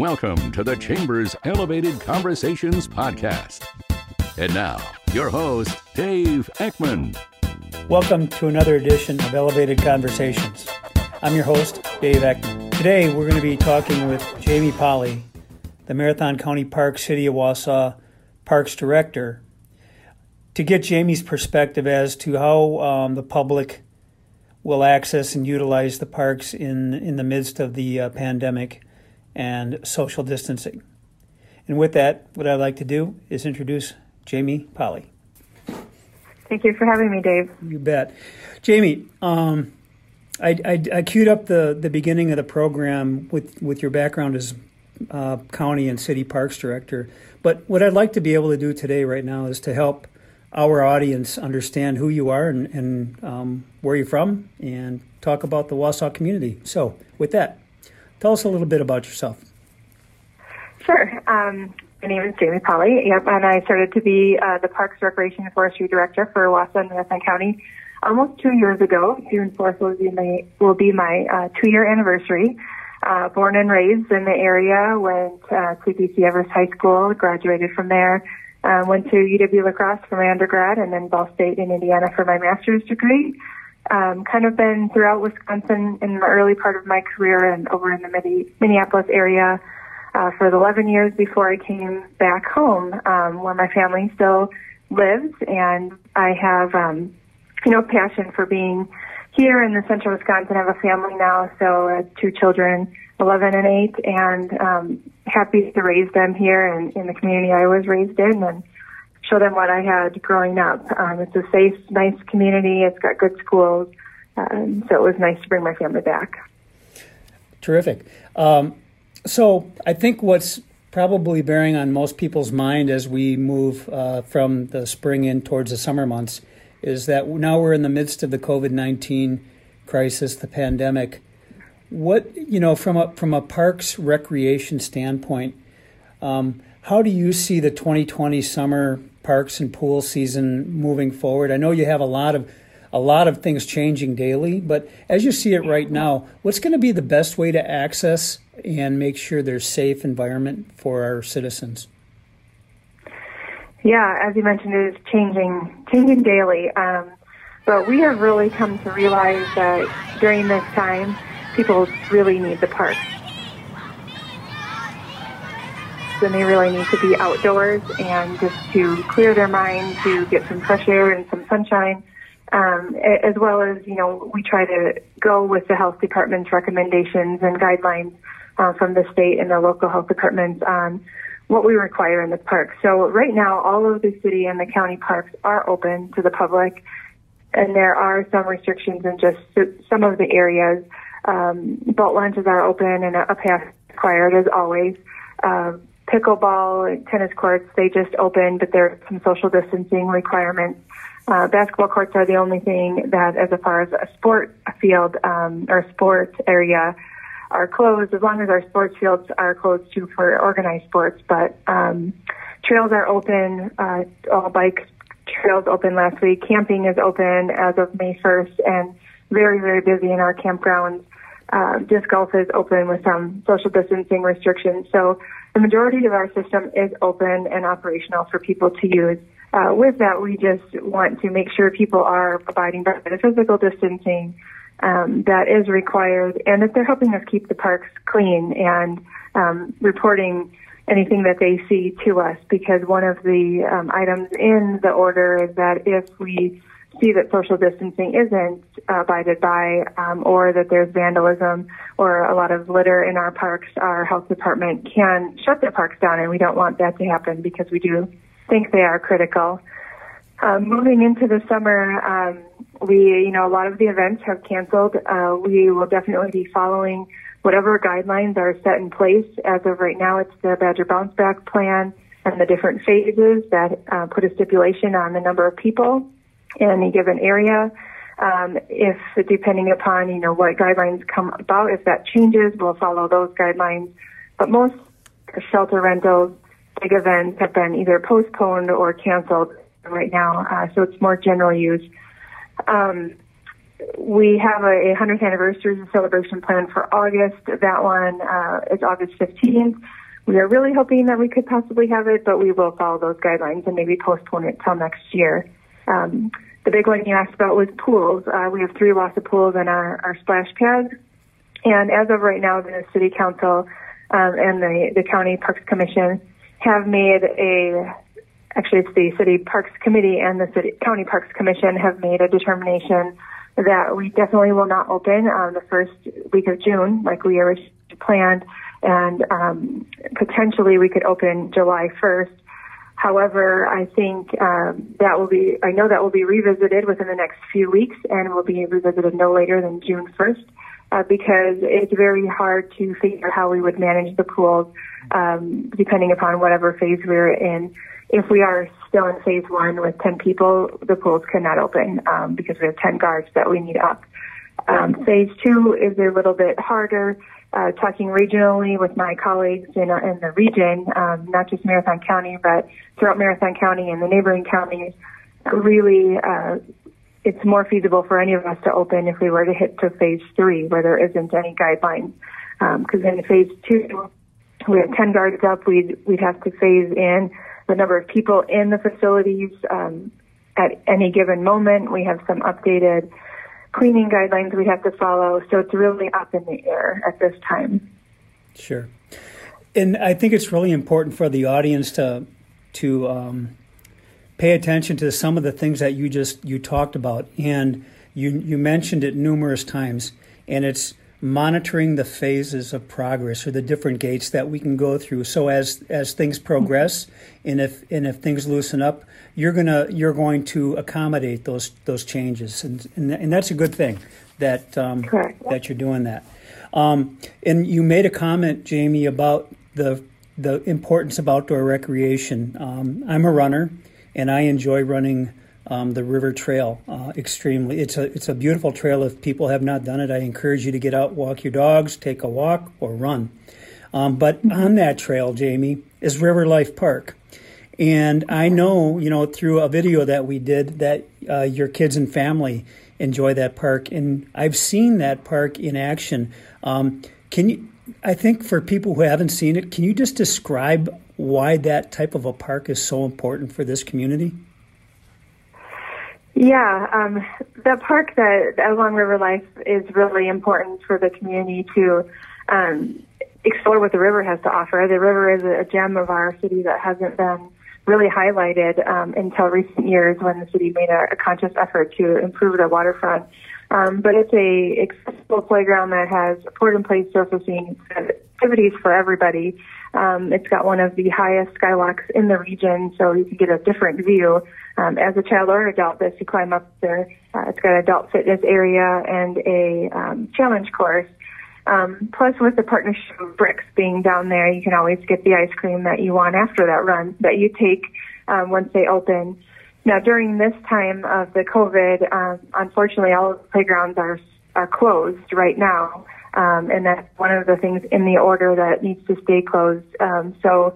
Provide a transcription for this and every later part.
Welcome to the Chambers Elevated Conversations podcast. And now, your host, Dave Eckmann. Welcome to another edition of Elevated Conversations. I'm your host, Dave Eckmann. Today, we're going to be talking with Jamie Polley, the Marathon County Park City of Wausau Parks Director, to get Jamie's perspective as to how um, the public will access and utilize the parks in, in the midst of the uh, pandemic and social distancing. And with that, what I'd like to do is introduce Jamie Polley. Thank you for having me, Dave. You bet. Jamie, um, I, I, I, queued up the, the beginning of the program with, with your background as uh, county and city parks director. But what I'd like to be able to do today, right now, is to help our audience understand who you are and, and um, where you're from and talk about the Wausau community. So, with that, Tell us a little bit about yourself. Sure. Um, my name is Jamie Polley. Yep, and I started to be uh, the Parks, Recreation, and Forestry Director for Wausau and Marathon County almost two years ago. June 4th will be my, will be my uh, two-year anniversary. Uh, born and raised in the area, went uh, to DC Everest High School, graduated from there, uh, went to UW La Crosse for my undergrad, and then Ball State in Indiana for my master's degree um, kind of been throughout Wisconsin in the early part of my career and over in the Minneapolis area uh, for the 11 years before I came back home, um, where my family still lives, and I have, um, you know, passion for being here in the central Wisconsin. I have a family now, so uh, two children, 11 and 8, and um, happy to raise them here in, in the community I was raised in, and show them what I had growing up. Um, it's a safe, nice community. It's got good schools. Um, so it was nice to bring my family back. Terrific. Um, so I think what's probably bearing on most people's mind as we move uh, from the spring in towards the summer months is that now we're in the midst of the COVID 19 crisis, the pandemic. What, you know, from a, from a parks recreation standpoint, um, how do you see the 2020 summer parks and pool season moving forward? I know you have a lot of a lot of things changing daily, but as you see it right now, what's going to be the best way to access and make sure there's safe environment for our citizens? Yeah, as you mentioned, it is changing changing daily. Um, but we have really come to realize that during this time, people really need the parks. And they really need to be outdoors and just to clear their mind, to get some fresh air and some sunshine. Um, as well as, you know, we try to go with the health department's recommendations and guidelines uh, from the state and the local health departments on what we require in the park. So right now, all of the city and the county parks are open to the public, and there are some restrictions in just some of the areas. Um, boat launches are open and a pass required as always. Uh, pickleball, tennis courts, they just opened, but there are some social distancing requirements. Uh, basketball courts are the only thing that, as far as a sport field um, or sport area, are closed. As long as our sports fields are closed too for organized sports, but um, trails are open. Uh, all bike trails open last week. Camping is open as of May 1st, and very very busy in our campgrounds. Uh, disc golf is open with some social distancing restrictions. So the majority of our system is open and operational for people to use. Uh, with that, we just want to make sure people are abiding by the physical distancing um, that is required, and that they're helping us keep the parks clean and um, reporting anything that they see to us. Because one of the um, items in the order is that if we see that social distancing isn't abided by, um, or that there's vandalism or a lot of litter in our parks, our health department can shut their parks down, and we don't want that to happen because we do think they are critical. Um, moving into the summer, um, we, you know, a lot of the events have canceled. Uh, we will definitely be following whatever guidelines are set in place. As of right now, it's the Badger Bounce Back Plan and the different phases that uh, put a stipulation on the number of people in any given area. Um, if depending upon you know what guidelines come about, if that changes, we'll follow those guidelines. But most shelter rentals, big events have been either postponed or canceled right now, uh, so it's more general use. Um, we have a, 100th anniversary celebration planned for August. That one uh, is August 15th. We are really hoping that we could possibly have it, but we will follow those guidelines and maybe postpone it till next year. Um, the big one you asked about was pools. Uh, we have three Wausau pools in our, our splash pads. And as of right now, the City Council um, and the, the County Parks Commission have made a, actually it's the City Parks Committee and the City County Parks Commission have made a determination that we definitely will not open on the first week of June like we originally planned, and um, potentially we could open July 1st. However, I think um, that will be, I know that will be revisited within the next few weeks and will be revisited no later than June 1st uh, because it's very hard to figure how we would manage the pools um, depending upon whatever phase we're in. If we are still in phase one with 10 people, the pools cannot open um, because we have 10 guards that we need up. Um, phase two is a little bit harder. Uh, talking regionally with my colleagues in, in the region, um, not just Marathon County, but throughout Marathon County and the neighboring counties, really uh, it's more feasible for any of us to open if we were to hit to phase three, where there isn't any guidelines. Because um, in phase two, we have 10 guards up. We'd, we'd have to phase in the number of people in the facilities um, at any given moment. We have some updated cleaning guidelines we have to follow. So it's really up in the air at this time. Sure. And I think it's really important for the audience to to um, pay attention to some of the things that you just you talked about, and you you mentioned it numerous times, and it's monitoring the phases of progress or the different gates that we can go through. So as as things progress, and if and if things loosen up, you're gonna you're going to accommodate those those changes, and and, and that's a good thing that um, that you're doing that. Um, and you made a comment, Jamie, about the the importance of outdoor recreation. Um, I'm a runner and I enjoy running um, the river trail uh, extremely. It's a it's a beautiful trail. If people have not done it, I encourage you to get out, walk your dogs, take a walk, or run. Um, but on that trail, Jamie, is River Life Park. And I know, you know, through a video that we did, that uh, your kids and family enjoy that park, and I've seen that park in action. Um, can you? I think for people who haven't seen it, can you just describe why that type of a park is so important for this community? Yeah, um, the park that along River Life is really important for the community to um, explore what the river has to offer. The river is a gem of our city that hasn't been really highlighted um, until recent years when the city made a, a conscious effort to improve the waterfront. Um, but it's a accessible playground that has poured in place surfacing activities for everybody. Um, it's got one of the highest skywalks in the region, so you can get a different view um, as a child or adult as you climb up there. Uh, it's got an adult fitness area and a um, challenge course. Um, plus, with the partnership of Bricks being down there, you can always get the ice cream that you want after that run that you take um, once they open. Now, during this time of the COVID, um, unfortunately, all of the playgrounds are are closed right now, um, and that's one of the things in the order that needs to stay closed. Um, so,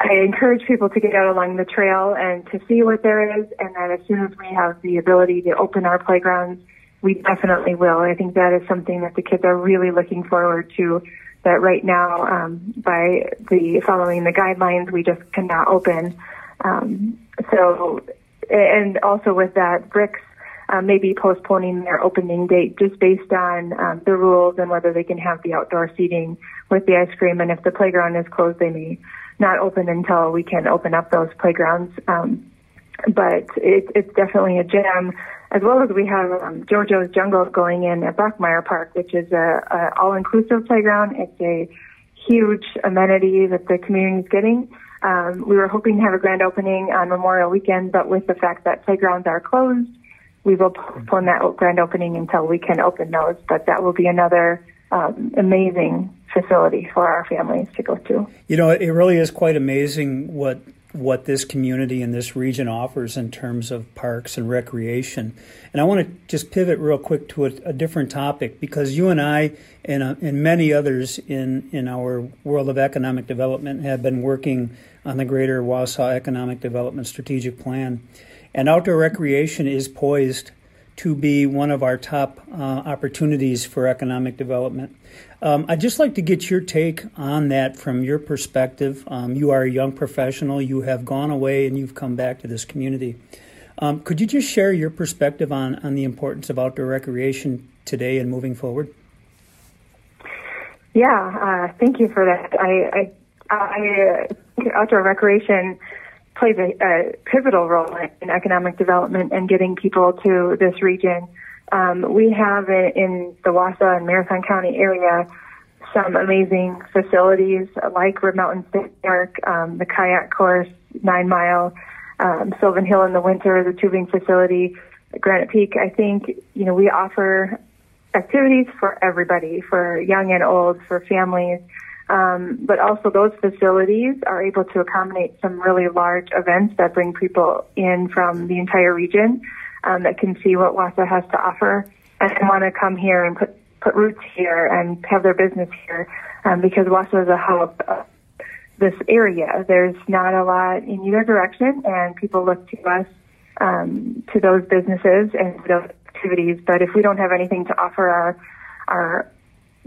I encourage people to get out along the trail and to see what there is, and that as soon as we have the ability to open our playgrounds, we definitely will. I think that is something that the kids are really looking forward to. That right now, um, by the following the guidelines, we just cannot open. Um, so, and also with that, Brix uh, maybe postponing their opening date just based on um, the rules and whether they can have the outdoor seating with the ice cream. And if the playground is closed, they may not open until we can open up those playgrounds. Um, but it, it's definitely a gem, as well as we have um, JoJo's Jungle going in at Brockmeyer Park, which is a, a all-inclusive playground. It's a huge amenity that the community is getting. Um, we were hoping to have a grand opening on Memorial Weekend, but with the fact that playgrounds are closed, we will postpone that grand opening until we can open those. But that will be another um, amazing facility for our families to go to. You know, it really is quite amazing what what this community and this region offers in terms of parks and recreation. And I want to just pivot real quick to a, a different topic because you and I and, uh, and many others in, in our world of economic development have been working on the Greater Wausau Economic Development Strategic Plan. And outdoor recreation is poised to be one of our top uh, opportunities for economic development. Um, I'd just like to get your take on that from your perspective. Um, you are a young professional, you have gone away and you've come back to this community. Um, could you just share your perspective on, on the importance of outdoor recreation today and moving forward? Yeah, uh, thank you for that. I, I, I outdoor recreation plays a, a, pivotal role in economic development and getting people to this region. Um, we have in the Wausau and Marathon County area some amazing facilities like Rib Mountain State Park, um, the kayak course, Nine Mile, um, Sylvan Hill in the winter, the tubing facility, Granite Peak. I think you know we offer activities for everybody, for young and old, for families. Um, but also those facilities are able to accommodate some really large events that bring people in from the entire region um, that can see what Wausau has to offer and want to come here and put put roots here and have their business here um, because Wausau is a hub of this area. There's not a lot in either direction, and people look to us um, to those businesses and those activities. But if we don't have anything to offer our our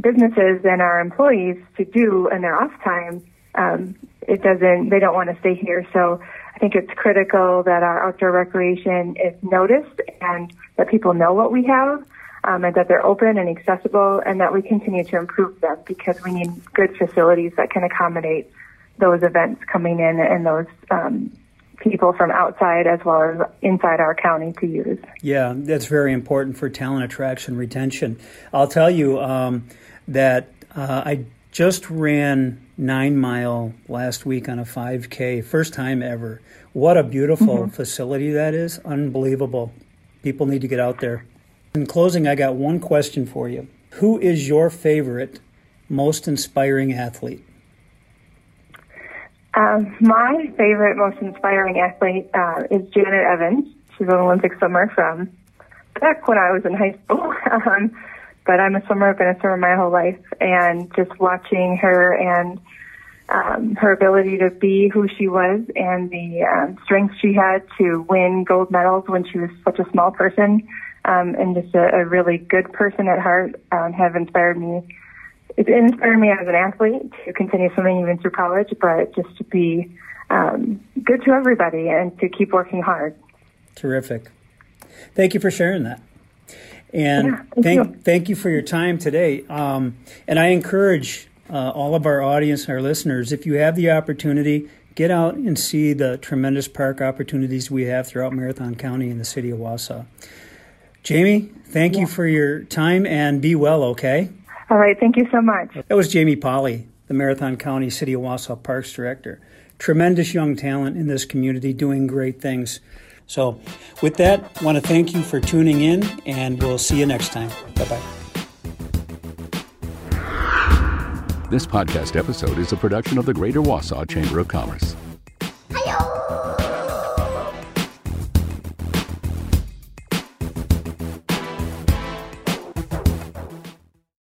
businesses and our employees to do in their off time, um, it doesn't. They don't want to stay here. So I think it's critical that our outdoor recreation is noticed and that people know what we have. Um, and that they're open and accessible, and that we continue to improve them because we need good facilities that can accommodate those events coming in and those um, people from outside as well as inside our county to use. Yeah, that's very important for talent attraction retention. I'll tell you um, that uh, I just ran nine mile last week on a 5K, first time ever. What a beautiful mm-hmm. facility that is! Unbelievable. People need to get out there. In closing, I got one question for you. Who is your favorite, most inspiring athlete? Um, my favorite, most inspiring athlete uh, is Janet Evans. She's an Olympic swimmer from back when I was in high school. um, but I'm a swimmer. I've been a swimmer my whole life, and just watching her and um, her ability to be who she was and the um, strength she had to win gold medals when she was such a small person um, and just a, a really good person at heart um, have inspired me it inspired me as an athlete to continue swimming even through college, but just to be um, good to everybody and to keep working hard. Terrific. Thank you for sharing that. And yeah, thank, thank you. thank you for your time today. Um, and I encourage uh, all of our audience and our listeners, if you have the opportunity, get out and see the tremendous park opportunities we have throughout Marathon County and the city of Wausau. Jamie, thank yeah. you for your time and be well, okay? All right. Thank you so much. That was Jamie Polley, the Marathon County City of Wausau Parks Director. Tremendous young talent in this community doing great things. So, with that, I want to thank you for tuning in, and we'll see you next time. Bye bye. This podcast episode is a production of the Greater Wausau Chamber of Commerce. Hi-yo!